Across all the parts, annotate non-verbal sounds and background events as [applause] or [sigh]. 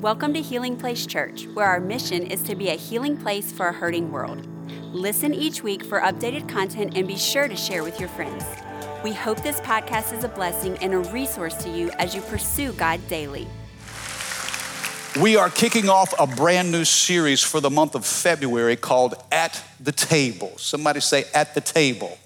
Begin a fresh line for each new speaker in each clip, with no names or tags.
Welcome to Healing Place Church, where our mission is to be a healing place for a hurting world. Listen each week for updated content and be sure to share with your friends. We hope this podcast is a blessing and a resource to you as you pursue God daily.
We are kicking off a brand new series for the month of February called At the Table. Somebody say, At the Table.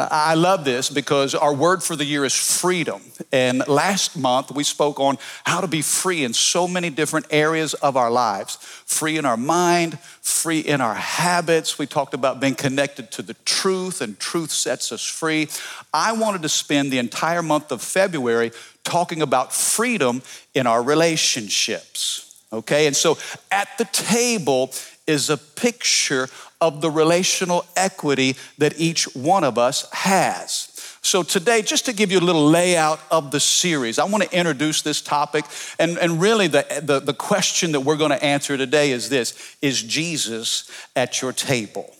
I love this because our word for the year is freedom. And last month we spoke on how to be free in so many different areas of our lives free in our mind, free in our habits. We talked about being connected to the truth, and truth sets us free. I wanted to spend the entire month of February talking about freedom in our relationships. Okay, and so at the table is a picture of the relational equity that each one of us has. So, today, just to give you a little layout of the series, I want to introduce this topic. And, and really, the, the, the question that we're going to answer today is this Is Jesus at your table?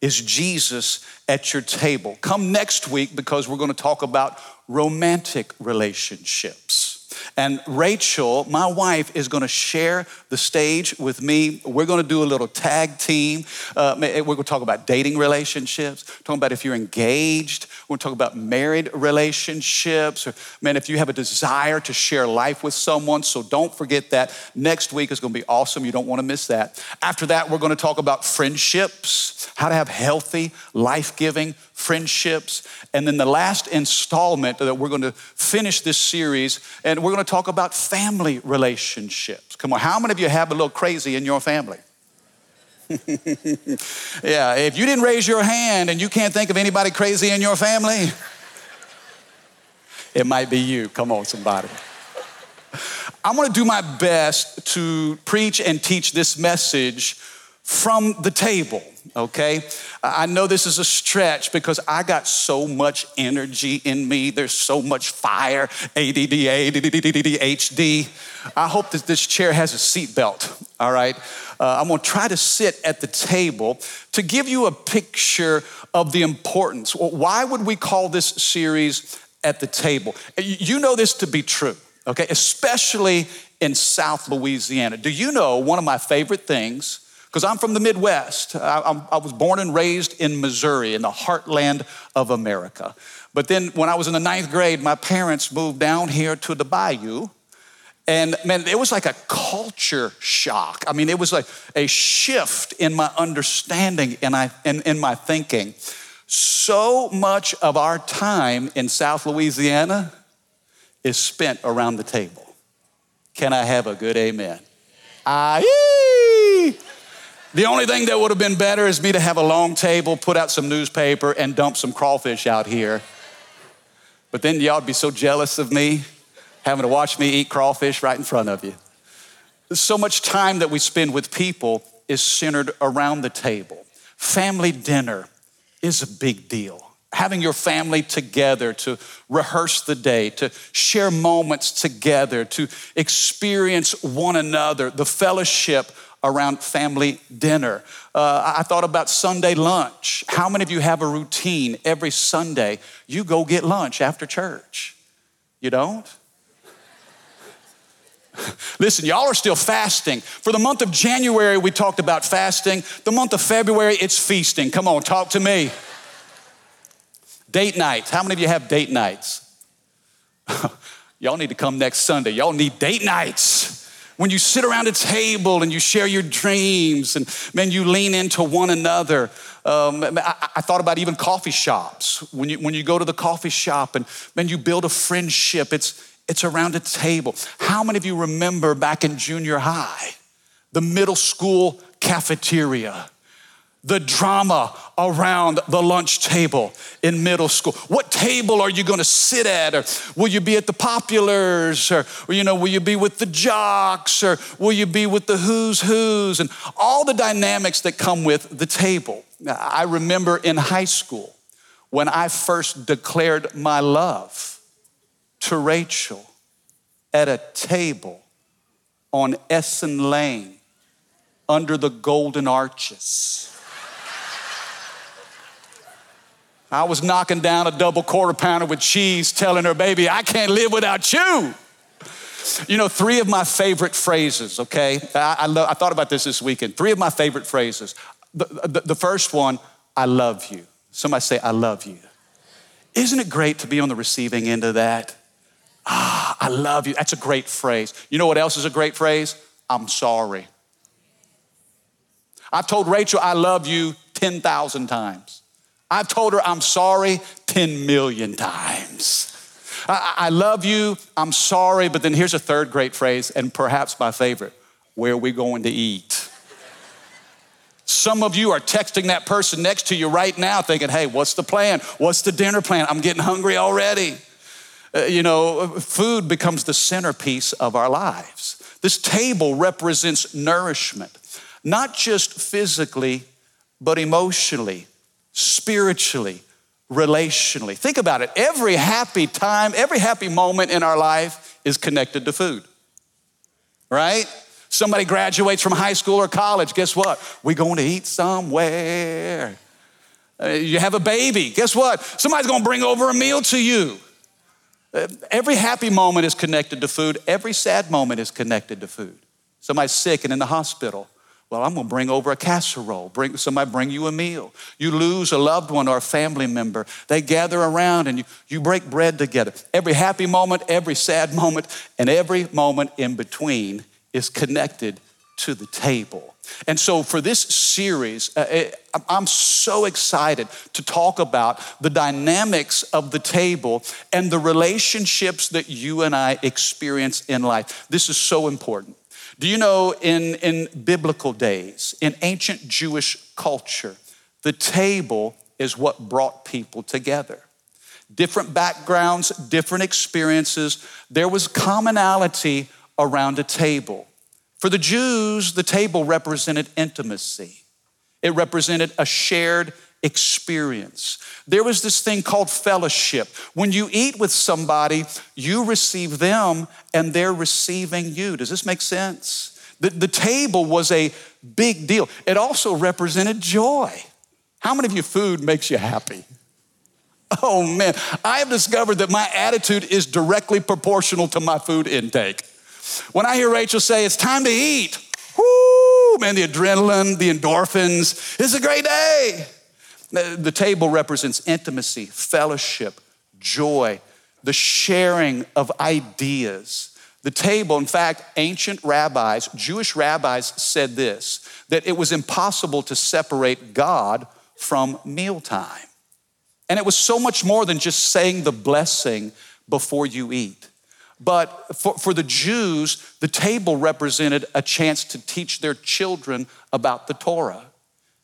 Is Jesus at your table? Come next week because we're going to talk about romantic relationships. And Rachel, my wife, is going to share the stage with me. We're going to do a little tag team. Uh, we're going to talk about dating relationships, talking about if you're engaged. We're going to talk about married relationships. Or, man, if you have a desire to share life with someone. So don't forget that. Next week is going to be awesome. You don't want to miss that. After that, we're going to talk about friendships, how to have healthy, life giving friendships. And then the last installment that we're going to finish this series, and we're going to talk about family relationships. Come on, how many of you have a little crazy in your family? [laughs] yeah, if you didn't raise your hand and you can't think of anybody crazy in your family, it might be you. Come on, somebody. I'm gonna do my best to preach and teach this message from the table, okay? I know this is a stretch because I got so much energy in me. There's so much fire, ADD, ADD, I hope that this chair has a seatbelt, all right? Uh, I'm gonna try to sit at the table to give you a picture of the importance. Why would we call this series at the table? You know this to be true, okay? Especially in South Louisiana. Do you know one of my favorite things? Because I'm from the Midwest. I, I, was born and raised in Missouri, in the heartland of America. But then when I was in the ninth grade, my parents moved down here to the bayou. And man, it was like a culture shock. I mean, it was like a shift in my understanding and I, in, in my thinking. So much of our time in South Louisiana is spent around the table. Can I have a good amen? Ah, Aye. The only thing that would have been better is me to have a long table, put out some newspaper, and dump some crawfish out here. But then y'all would be so jealous of me having to watch me eat crawfish right in front of you. So much time that we spend with people is centered around the table. Family dinner is a big deal. Having your family together to rehearse the day, to share moments together, to experience one another, the fellowship around family dinner. Uh, I thought about Sunday lunch. How many of you have a routine every Sunday? You go get lunch after church. You don't? [laughs] Listen, y'all are still fasting. For the month of January, we talked about fasting. The month of February, it's feasting. Come on, talk to me. Date nights. How many of you have date nights? [laughs] y'all need to come next Sunday. Y'all need date nights when you sit around a table and you share your dreams and man, you lean into one another. Um, I, I, thought about even coffee shops. When you, when you go to the coffee shop and man, you build a friendship, it's, it's around a table. How many of you remember back in junior high, the middle school cafeteria? The drama around the lunch table in middle school. What table are you going to sit at? Or will you be at the populars? Or, or, you know, will you be with the jocks? Or will you be with the who's who's? And all the dynamics that come with the table. I remember in high school when I first declared my love to Rachel at a table on Essen Lane under the golden arches. I was knocking down a double quarter pounder with cheese, telling her, baby, I can't live without you. You know, three of my favorite phrases, okay? I, I, lo- I thought about this this weekend. Three of my favorite phrases. The, the, the first one, I love you. Somebody say, I love you. Isn't it great to be on the receiving end of that? Ah, I love you. That's a great phrase. You know what else is a great phrase? I'm sorry. I've told Rachel I love you 10,000 times. I've told her I'm sorry 10 million times. I, I, love you, I'm sorry, but then here's a third great phrase, and perhaps my favorite where are we going to eat? Some of you are texting that person next to you right now thinking, hey, what's the plan? What's the dinner plan? I'm getting hungry already. Uh, you know, food becomes the centerpiece of our lives. This table represents nourishment, not just physically, but emotionally, spiritually, relationally. Think about it. Every happy time, every happy moment in our life is connected to food, right? Somebody graduates from high school or college, guess what? We're going to eat somewhere. Uh, you have a baby, guess what? Somebody's going to bring over a meal to you. Uh, every happy moment is connected to food, every sad moment is connected to food. Somebody's sick and in the hospital. Well, I'm gonna bring over a casserole. Bring somebody bring you a meal. You lose a loved one or a family member. They gather around and you, you break bread together. Every happy moment, every sad [laughs] moment, and every moment in between is connected to the table. And so, for this series, uh, I'm so excited to talk about the dynamics of the table and the relationships that you and I experience in life. This is so important. Do you know in, in biblical days, in ancient Jewish culture, the table is what brought people together? Different backgrounds, different experiences, there was commonality around a table. For the Jews, the table represented intimacy, it represented a shared experience. There was this thing called fellowship. When you eat with somebody, you receive them and they're receiving you. Does this make sense? The, the table was a big deal. It also represented joy. How many of you food makes you happy? Oh man, I have discovered that my attitude is directly proportional to my food intake. When I hear Rachel say, it's time to eat, whoo, man, the adrenaline, the endorphins, it's a great day. Uh, the table represents intimacy, fellowship, joy, the sharing of ideas. The table, in fact, ancient rabbis, Jewish rabbis said this that it was impossible to separate God from mealtime. And it was so much more than just saying the blessing before you eat. But for, for the Jews, the table represented a chance to teach their children about the Torah.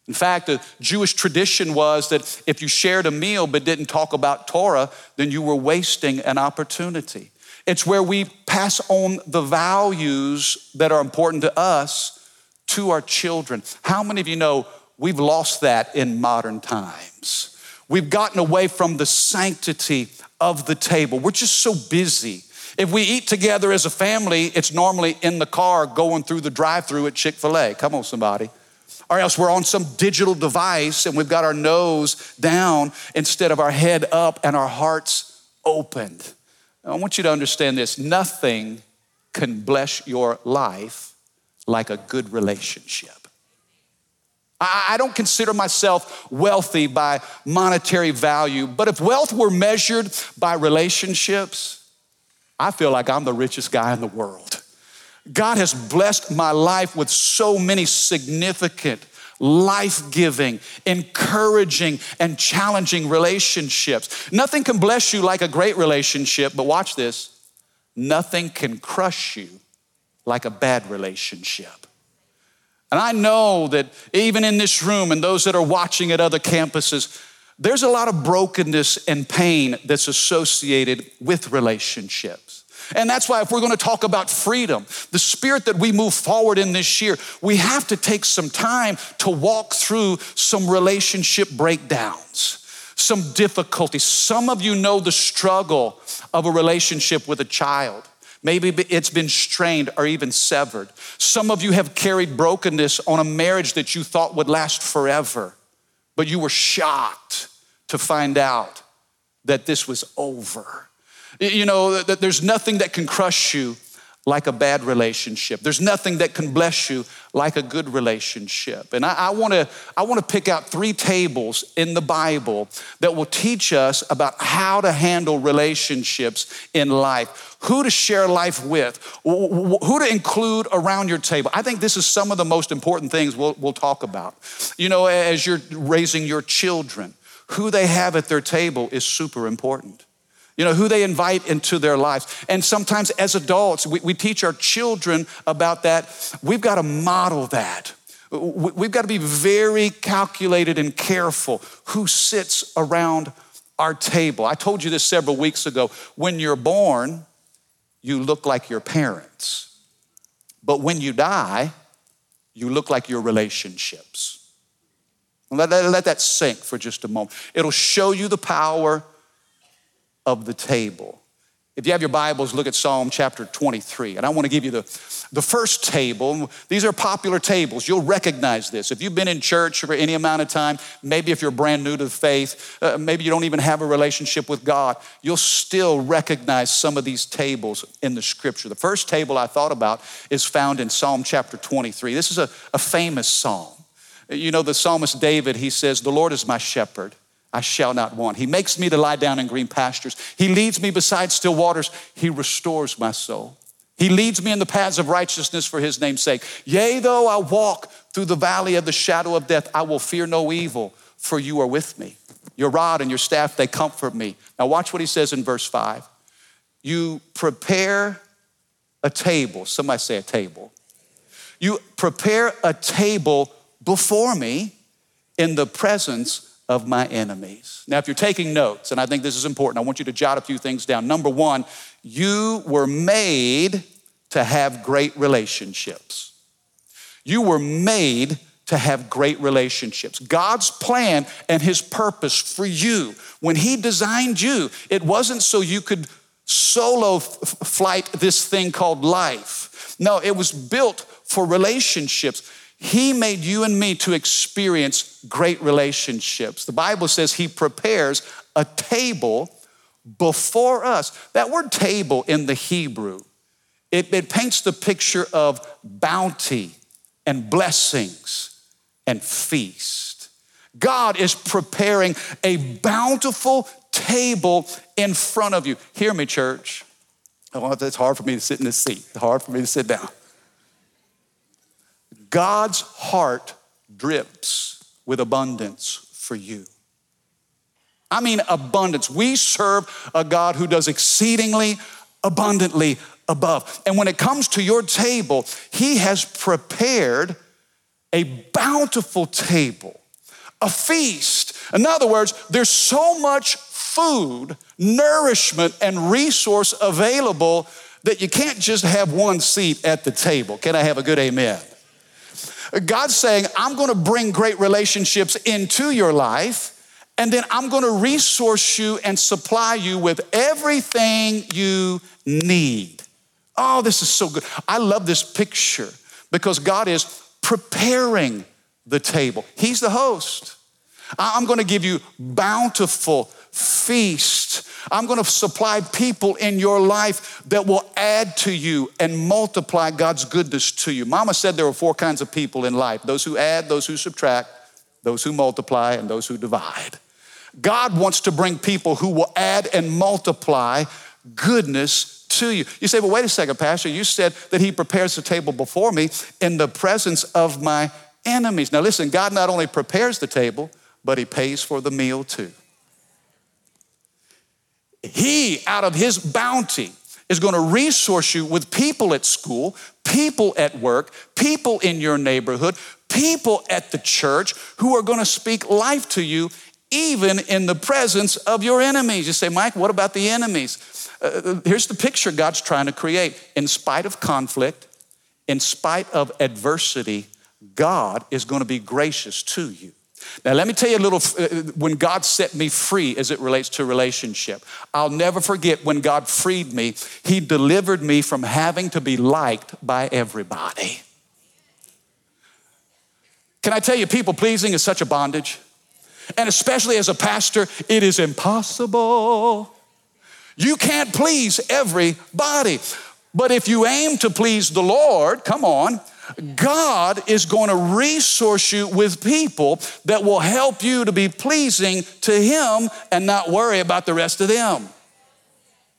In fact, the Jewish tradition was that if you shared a meal but didn't talk about Torah, then you were wasting an opportunity. It's where we pass on the values that are important to us to our children. How many of you know we've lost that in modern times? We've gotten away from the sanctity of the table. We're just so busy. If we eat together as a family, it's normally in the car going through the drive through at Chick fil A. Come on, somebody or else we're on some digital device and we've got our nose down instead of our head up and our hearts opened. I want you to understand this nothing can bless your life like a good relationship. I don't consider myself wealthy by monetary value, but if wealth were measured by relationships, I feel like I'm the richest guy in the world. God has blessed my life with so many significant, life giving, encouraging, and challenging relationships. Nothing can bless you like a great relationship, but watch this nothing can crush you like a bad relationship. And I know that even in this room and those that are watching at other campuses, there's a lot of brokenness and pain that's associated with relationships. And that's why, if we're going to talk about freedom, the spirit that we move forward in this year, we have to take some time to walk through some relationship breakdowns, some difficulties. Some of you know the struggle of a relationship with a child. Maybe it's been strained or even severed. Some of you have carried brokenness on a marriage that you thought would last forever, but you were shocked to find out that this was over. You know, that there's nothing that can crush you like a bad relationship. There's nothing that can bless you like a good relationship. And I, I wanna, I wanna pick out three tables in the Bible that will teach us about how to handle relationships in life, who to share life with, who to include around your table. I think this is some of the most important things we'll, we'll talk about. You know, as you're raising your children, who they have at their table is super important you know, who they invite into their lives. And sometimes as adults, we, we teach our children about that. We've got to model that. We've got to be very calculated and careful who sits around our table. I told you this several weeks ago. When you're born, you look like your parents. But when you die, you look like your relationships. Let, let, let that sink for just a moment. It'll show you the power of the table. If you have your Bibles, look at Psalm chapter 23. And I want to give you the, the first table. These are popular tables. You'll recognize this. If you've been in church for any amount of time, maybe if you're brand new to the faith, uh, maybe you don't even have a relationship with God, you'll still recognize some of these tables in the scripture. The first table I thought about is found in Psalm chapter 23. This is a, a famous psalm. You know, the psalmist David, he says, The Lord is my shepherd. I shall not want. He makes me to lie down in green pastures. He leads me beside still waters. He restores my soul. He leads me in the paths of righteousness for his name's sake. Yea, though I walk through the valley of the shadow of death, I will fear no evil, for you are with me. Your rod and your staff, they comfort me. Now, watch what he says in verse 5. You prepare a table. Somebody say a table. You prepare a table before me in the presence of my enemies. Now, if you're taking notes, and I think this is important, I want you to jot a few things down. Number one, you were made to have great relationships. You were made to have great relationships. God's plan and His purpose for you, when He designed you, it wasn't so you could solo f- flight this thing called life. No, it was built for relationships. He made you and me to experience great relationships. The Bible says He prepares a table before us. That word table in the Hebrew, it, it paints the picture of bounty and blessings and feast. God is preparing a bountiful table in front of you. Hear me, church. Oh, it's hard for me to sit in this seat. It's hard for me to sit down. God's heart drips with abundance for you. I mean, abundance. We serve a God who does exceedingly abundantly above. And when it comes to your table, He has prepared a bountiful table, a feast. In other words, there's so much food, nourishment, and resource available that you can't just have one seat at the table. Can I have a good amen? God's saying, I'm going to bring great relationships into your life, and then I'm going to resource you and supply you with everything you need. Oh, this is so good. I love this picture because God is preparing the table. He's the host. I'm going to give you bountiful feast. I'm going to supply people in your life that will add to you and multiply God's goodness to you. Mama said there were four kinds of people in life those who add, those who subtract, those who multiply, and those who divide. God wants to bring people who will add and multiply goodness to you. You say, well, wait a second, Pastor. You said that He prepares the table before me in the presence of my enemies. Now, listen, God not only prepares the table, but He pays for the meal too. He, out of his bounty, is going to resource you with people at school, people at work, people in your neighborhood, people at the church who are going to speak life to you even in the presence of your enemies. You say, Mike, what about the enemies? Uh, uh here's the picture God's trying to create. In spite of conflict, in spite of adversity, God is going to be gracious to you. Now, let me tell you a little uh, when God set me free as it relates to relationship. I'll never forget when God freed me, He delivered me from having to be liked by everybody. Can I tell you, people pleasing is such a bondage? And especially as a pastor, it is impossible. You can't please everybody. But if you aim to please the Lord, come on, God is going to resource you with people that will help you to be pleasing to Him and not worry about the rest of them.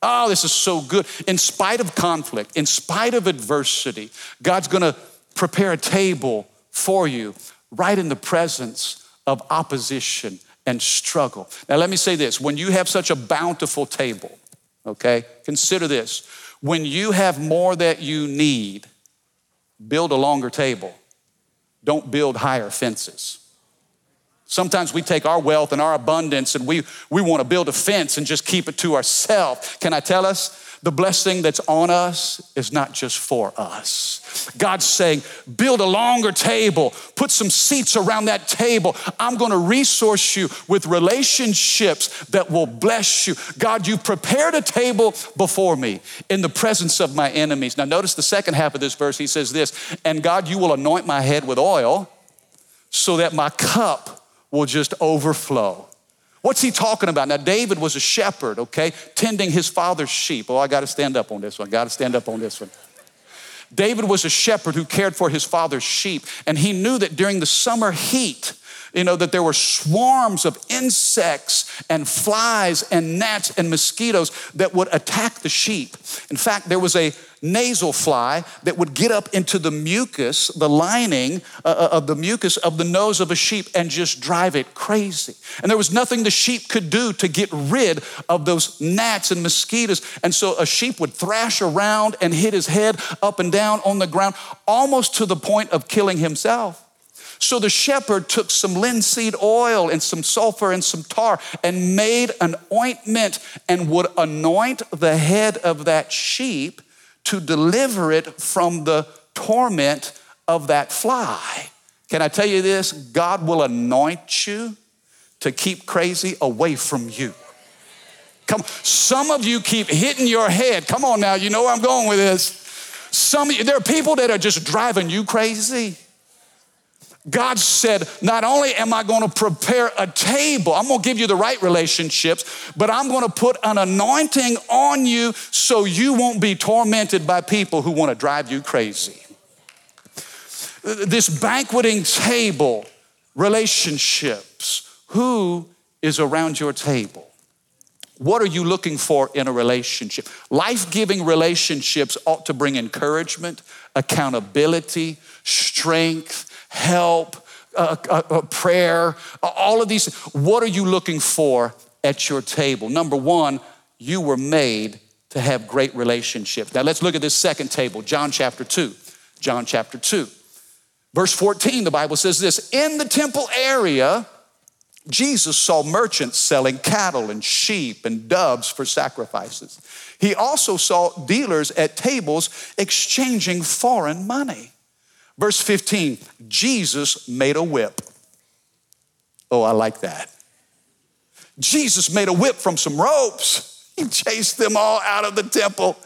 Oh, this is so good. In spite of conflict, in spite of adversity, God's gonna prepare a table for you right in the presence of opposition and struggle. Now, let me say this when you have such a bountiful table, okay, consider this. When you have more that you need, build a longer table. Don't build higher fences. Sometimes we take our wealth and our abundance and we, we want to build a fence and just keep it to ourselves. Can I tell us? The blessing that's on us is not just for us. God's saying, build a longer table, put some seats around that table. I'm going to resource you with relationships that will bless you. God, you prepared a table before me in the presence of my enemies. Now, notice the second half of this verse. He says this, and God, you will anoint my head with oil so that my cup will just overflow. What's he talking about? Now, David was a shepherd, okay, tending his father's sheep. Oh, I got to stand up on this one. Got to stand up on this one. David was a shepherd who cared for his father's sheep, and he knew that during the summer heat, you know, that there were swarms of insects and flies and gnats and mosquitoes that would attack the sheep. In fact, there was a nasal fly that would get up into the mucus, the lining uh, uh, of the mucus of the nose of a sheep and just drive it crazy. And there was nothing the sheep could do to get rid of those gnats and mosquitoes. And so a sheep would thrash around and hit his head up and down on the ground, almost to the point of killing himself. So the shepherd took some linseed oil and some sulfur and some tar and made an ointment and would anoint the head of that sheep to deliver it from the torment of that fly. Can I tell you this? God will anoint you to keep crazy away from you. Come, some of you keep hitting your head. Come on now, you know where I'm going with this. Some there are people that are just driving you crazy. God said, Not only am I going to prepare a table, I'm going to give you the right relationships, but I'm going to put an anointing on you so you won't be tormented by people who want to drive you crazy. This banqueting table, relationships, who is around your table? What are you looking for in a relationship? Life giving relationships ought to bring encouragement, accountability, strength, help, uh, uh, uh, prayer, all of these. What are you looking for at your table? Number one, you were made to have great relationships. Now let's look at this second table, John chapter 2. John chapter 2. Verse 14, the Bible says this In the temple area, Jesus saw merchants selling cattle and sheep and doves for sacrifices. He also saw dealers at tables exchanging foreign money. Verse 15, Jesus made a whip. Oh, I like that. Jesus made a whip from some ropes. He chased them all out of the temple.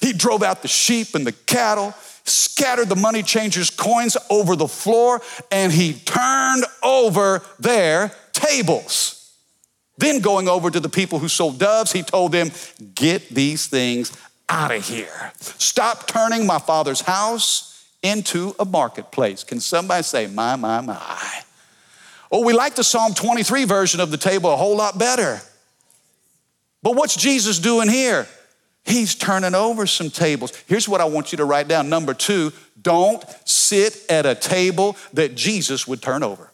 He drove out the sheep and the cattle, scattered the money changers' coins over the floor, and he turned over their tables. Then, going over to the people who sold doves, he told them, Get these things out of here. Stop turning my father's house into a marketplace. Can somebody say, my, my, my? Oh, we like the Psalm 23 version of the table a whole lot better. But what's Jesus doing here? He's turning over some tables. Here's what I want you to write down. Number two, don't sit at a table that Jesus would turn over.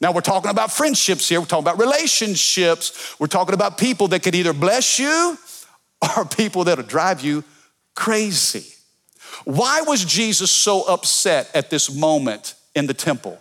Now, we're talking about friendships here, we're talking about relationships, we're talking about people that could either bless you [laughs] or people that'll drive you crazy. Why was Jesus so upset at this moment in the temple?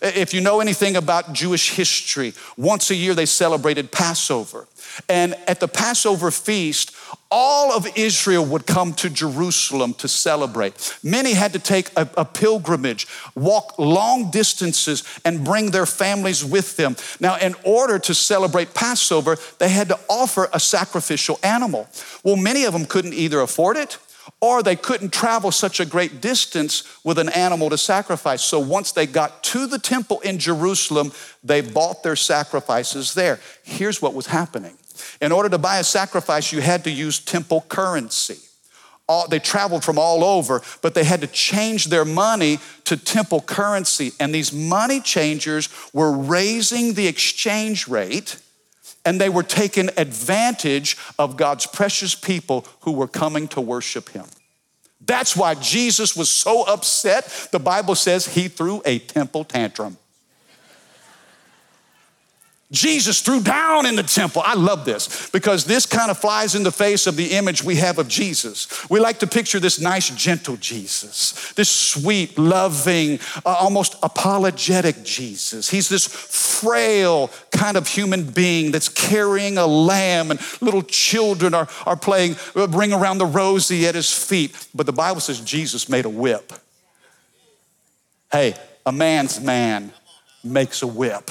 If you know anything about Jewish history, once a year they celebrated Passover. And at the Passover feast, all of Israel would come to Jerusalem to celebrate. Many had to take a, a, pilgrimage, walk long distances, and bring their families with them. Now, in order to celebrate Passover, they had to offer a sacrificial animal. Well, many of them couldn't either afford it or they couldn't travel such a great distance with an animal to sacrifice. So once they got to the temple in Jerusalem, they bought their sacrifices there. Here's what was happening In order to buy a sacrifice, you had to use temple currency. All, they traveled from all over, but they had to change their money to temple currency. And these money changers were raising the exchange rate and they were taking advantage of God's precious people who were coming to worship Him. That's why Jesus was so upset. The Bible says he threw a temple tantrum. Jesus threw down in the temple. I love this because this kind of flies in the face of the image we have of Jesus. We like to picture this nice, gentle Jesus, this sweet, loving, uh, almost apologetic Jesus. He's this frail kind of human being that's carrying a lamb, and little children are, are playing, uh, bring around the rosy at his feet. But the Bible says Jesus made a whip. Hey, a man's man makes a whip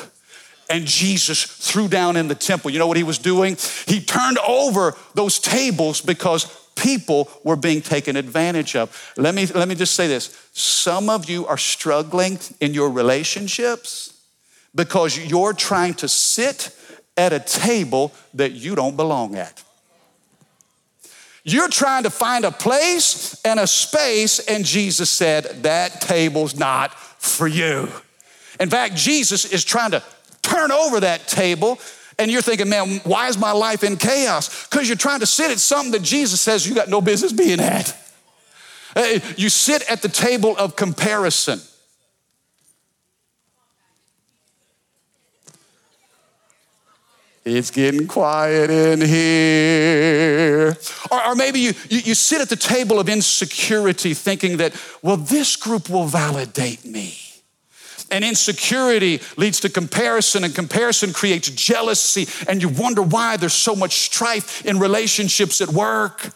and Jesus threw down in the temple. You know what he was doing? He turned over those tables because people were being taken advantage of. Let me, let me just say this some of you are struggling in your relationships because you're trying to sit at a table that you don't belong at. You're trying to find a place and a space, and Jesus said, That table's not for you. In fact, Jesus is trying to turn over that table and you're thinking, man, why is my life in chaos? Because you're trying to sit at something that Jesus says you got no business being at. Uh, you sit at the table of comparison. It's getting quiet in here. Or, or maybe you, you, you sit at the table of insecurity thinking that, well, this group will validate me. And insecurity leads to comparison, and comparison creates jealousy, and you wonder why there's so much strife in relationships at work.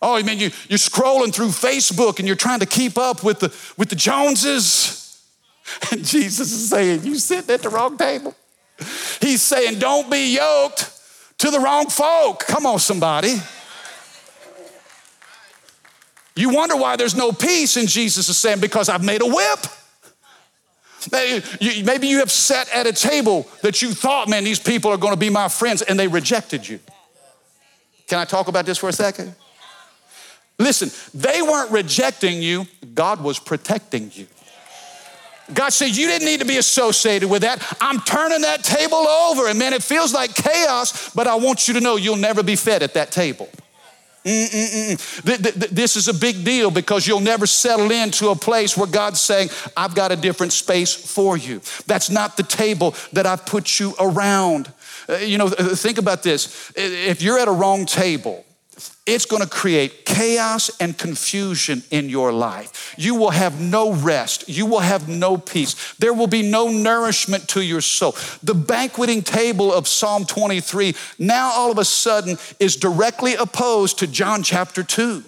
Oh, I mean, you, you're scrolling through Facebook and you're trying to keep up with the, with the Joneses. [laughs] And Jesus is saying, You sitting at the wrong table. He's saying, Don't be yoked to the wrong folk. Come on, somebody. You wonder why there's no peace, and Jesus is saying, Because I've made a whip. Maybe you have sat at a table that you thought, man, these people are going to be my friends, and they rejected you. Can I talk about this for a second? Listen, they weren't rejecting you, God was protecting you. God said, You didn't need to be associated with that. I'm turning that table over. And man, it feels like chaos, but I want you to know you'll never be fed at that table. This is a big deal because you'll never settle into a place where God's saying, I've got a different space for you. That's not the table that I've put you around. Uh, you know, think about this. If you're at a wrong table, it's going to create chaos and confusion in your life. You will have no rest. You will have no peace. There will be no nourishment to your soul. The banqueting table of Psalm 23 now all of a sudden is directly opposed to John chapter 2.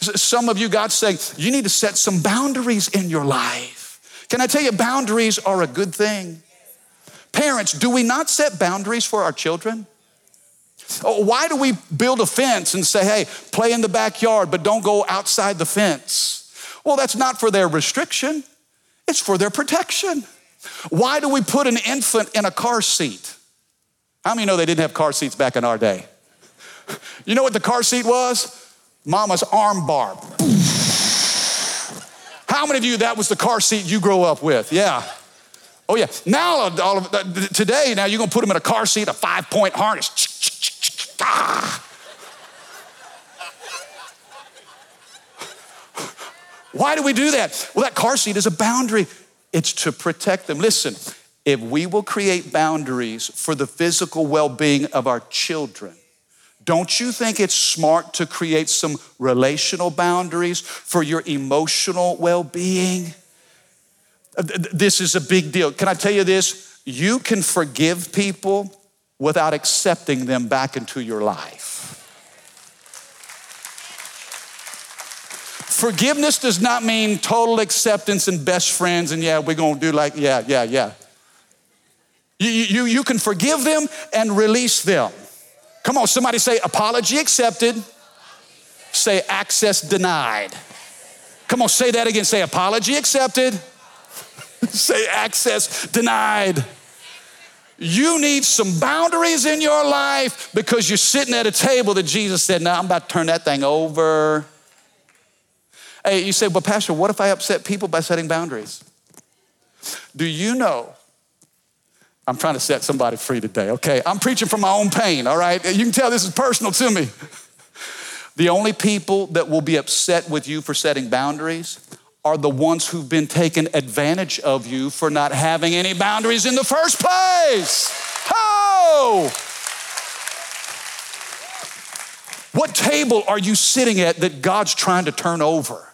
Some of you, God's saying, you need to set some boundaries in your life. Can I tell you, boundaries are a good thing? Parents, do we not set boundaries for our children? Oh, why do we build a fence and say, hey, play in the backyard, but don't go outside the fence? Well, that's not for their restriction, it's for their protection. Why do we put an infant in a car seat? How many know they didn't have car seats back in our day? [laughs] You know what the car seat was? Mama's arm bar. How many of you that was the car seat you grew up with? Yeah. Oh yeah. Now all of today now you're gonna put them in a car seat, a five point harness. [laughs] Why do we do that? Well, that car seat is a boundary, it's to protect them. Listen, if we will create boundaries for the physical well being of our children, don't you think it's smart to create some relational boundaries for your emotional well being? Uh, this is a big deal. Can I tell you this? You can forgive people without accepting them back into your life. Forgiveness does not mean total acceptance and best friends, and yeah, we're gonna do like, yeah, yeah, yeah. You, you, you can forgive them and release them. Come on, somebody say apology accepted, say access denied. Come on, say that again. Say apology accepted, [laughs] say access denied. You need some boundaries in your life because you're sitting at a table that Jesus said, Now I'm about to turn that thing over. Hey, you say, Well, Pastor, what if I upset people by setting boundaries? Do you know? I'm trying to set somebody free today, okay? I'm preaching from my own pain, all right? You can tell this is personal to me. [laughs] The only people that will be upset with you for setting boundaries are the ones who've been taken advantage of you for not having any boundaries in the first place. Oh! What table are you sitting at that God's trying to turn over?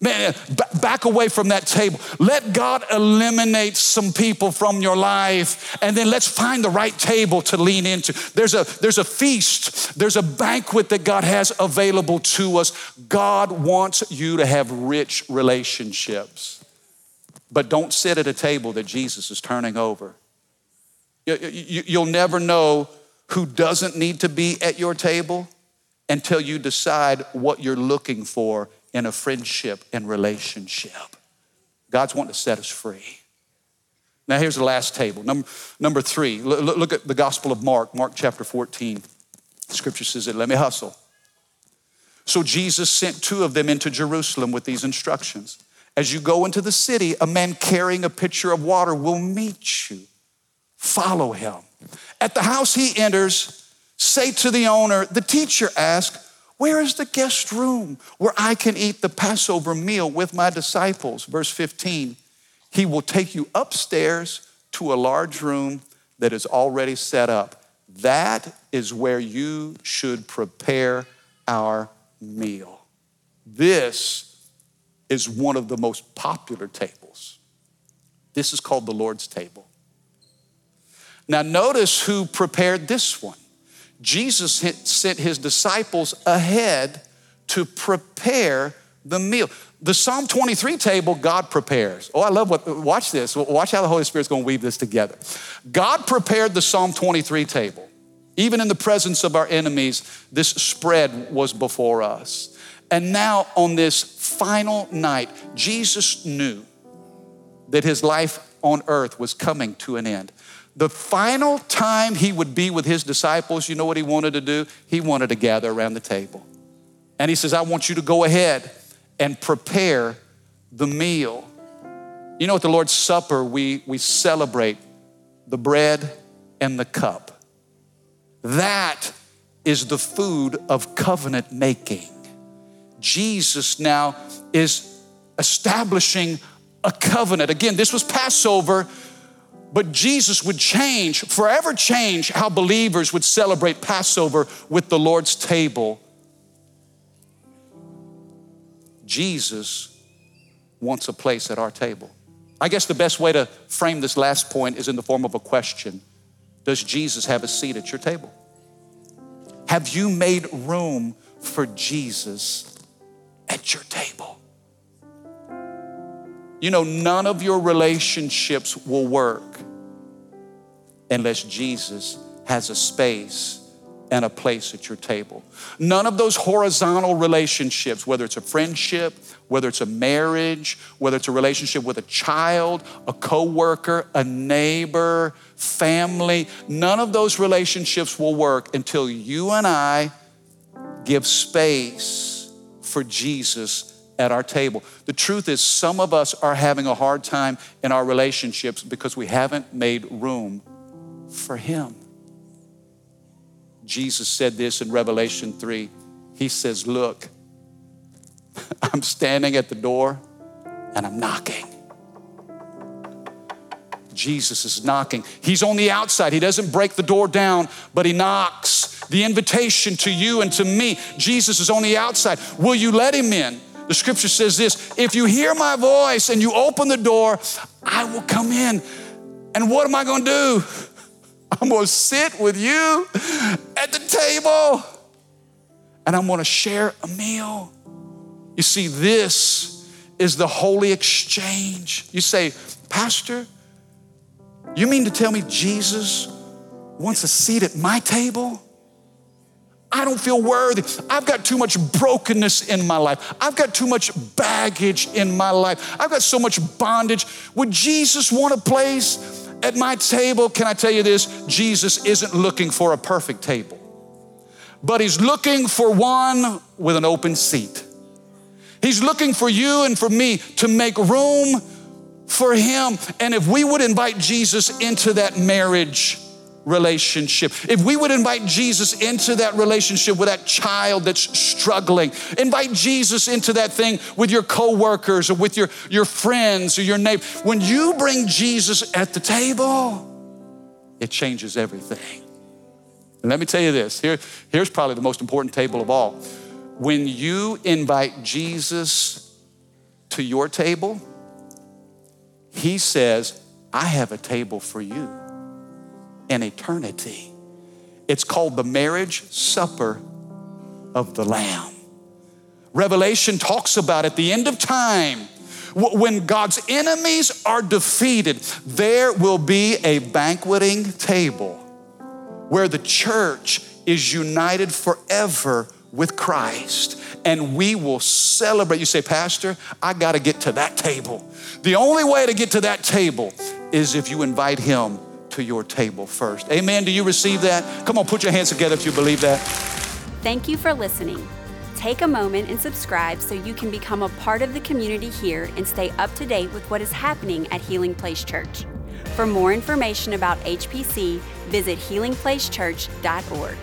Man, back away from that table. Let God eliminate some people from your life, and then let's find the right table to lean into. There's a, there's a feast, there's a banquet that God has available to us. God wants you to have rich relationships. But don't sit at a table that Jesus is turning over. You'll never know who doesn't need to be at your table until you decide what you're looking for in a friendship and relationship. God's wanting to set us free. Now, here's the last table. Number, number three, look, look at the Gospel of Mark, Mark chapter 14. Scripture says that, let me hustle. So Jesus sent two of them into Jerusalem with these instructions. As you go into the city, a man carrying a pitcher of water will meet you. Follow him. At the house he enters, say to the owner, the teacher asked, where is the guest room where I can eat the Passover meal with my disciples? Verse 15, he will take you upstairs to a large room that is already set up. That is where you should prepare our meal. This is one of the most popular tables. This is called the Lord's table. Now, notice who prepared this one. Jesus sent his disciples ahead to prepare the meal. The Psalm 23 table, God prepares. Oh, I love what, watch this. Watch how the Holy Spirit's gonna weave this together. God prepared the Psalm 23 table. Even in the presence of our enemies, this spread was before us. And now, on this final night, Jesus knew that his life on earth was coming to an end. The final time he would be with his disciples, you know what he wanted to do? He wanted to gather around the table. And he says, I want you to go ahead and prepare the meal. You know, at the Lord's Supper, we, we celebrate the bread and the cup. That is the food of covenant making. Jesus now is establishing a covenant. Again, this was Passover but Jesus would change, forever change how believers would celebrate Passover with the Lord's table. Jesus wants a place at our table. I guess the best way to frame this last point is in the form of a question Does Jesus have a seat at your table? Have you made room for Jesus at your table? You know, none of your relationships will work unless Jesus has a space and a place at your table. None of those horizontal relationships, whether it's a friendship, whether it's a marriage, whether it's a relationship with a child, a coworker, a neighbor, family, none of those relationships will work until you and I give space for Jesus at our table. The truth is, some of us are having a hard time in our relationships because we haven't made room for Him. Jesus said this in Revelation 3. He says, Look, [laughs] I'm standing at the door and I'm knocking. Jesus is knocking. He's on the outside. He doesn't break the door down, but he knocks. The invitation to you and to me, Jesus is on the outside. Will you let him in? The scripture says this if you hear my voice and you open the door, I will come in. And what am I going to do? [laughs] I'm going to sit with you at the table and I'm going to share a meal. You see, this is the holy exchange. You say, Pastor, you mean to tell me Jesus wants a seat at my table? I don't feel worthy. I've got too much brokenness in my life. I've got too much baggage in my life. I've got so much bondage. Would Jesus want a place At my table, can I tell you this? Jesus isn't looking for a perfect table, but He's looking for one with an open seat. He's looking for you and for me to make room for Him. And if we would invite Jesus into that marriage, relationship. If we would invite Jesus into that relationship with that child that's struggling, invite Jesus into that thing with your coworkers or with your, your friends or your neighbor. When you bring Jesus at the table, it changes everything. And let me tell you this here, here's probably the most important table of all. When you invite Jesus to your table, he says, I have a table for you in eternity. It's called the marriage supper of the Lamb. Revelation talks about at the end of time, when God's enemies are defeated, there will be a banqueting table where the church is united forever with Christ. And we will celebrate. You say, Pastor, I got to get to that table. The only way to get to that table is if you invite Him to your table first. Amen. Do you receive that? Come on, put your hands together if you believe that.
Thank you for listening. Take a moment and subscribe so you can become a part of the community here and stay up to date with what is happening at Healing Place Church. For more information about HPC, visit healingplacechurch.org.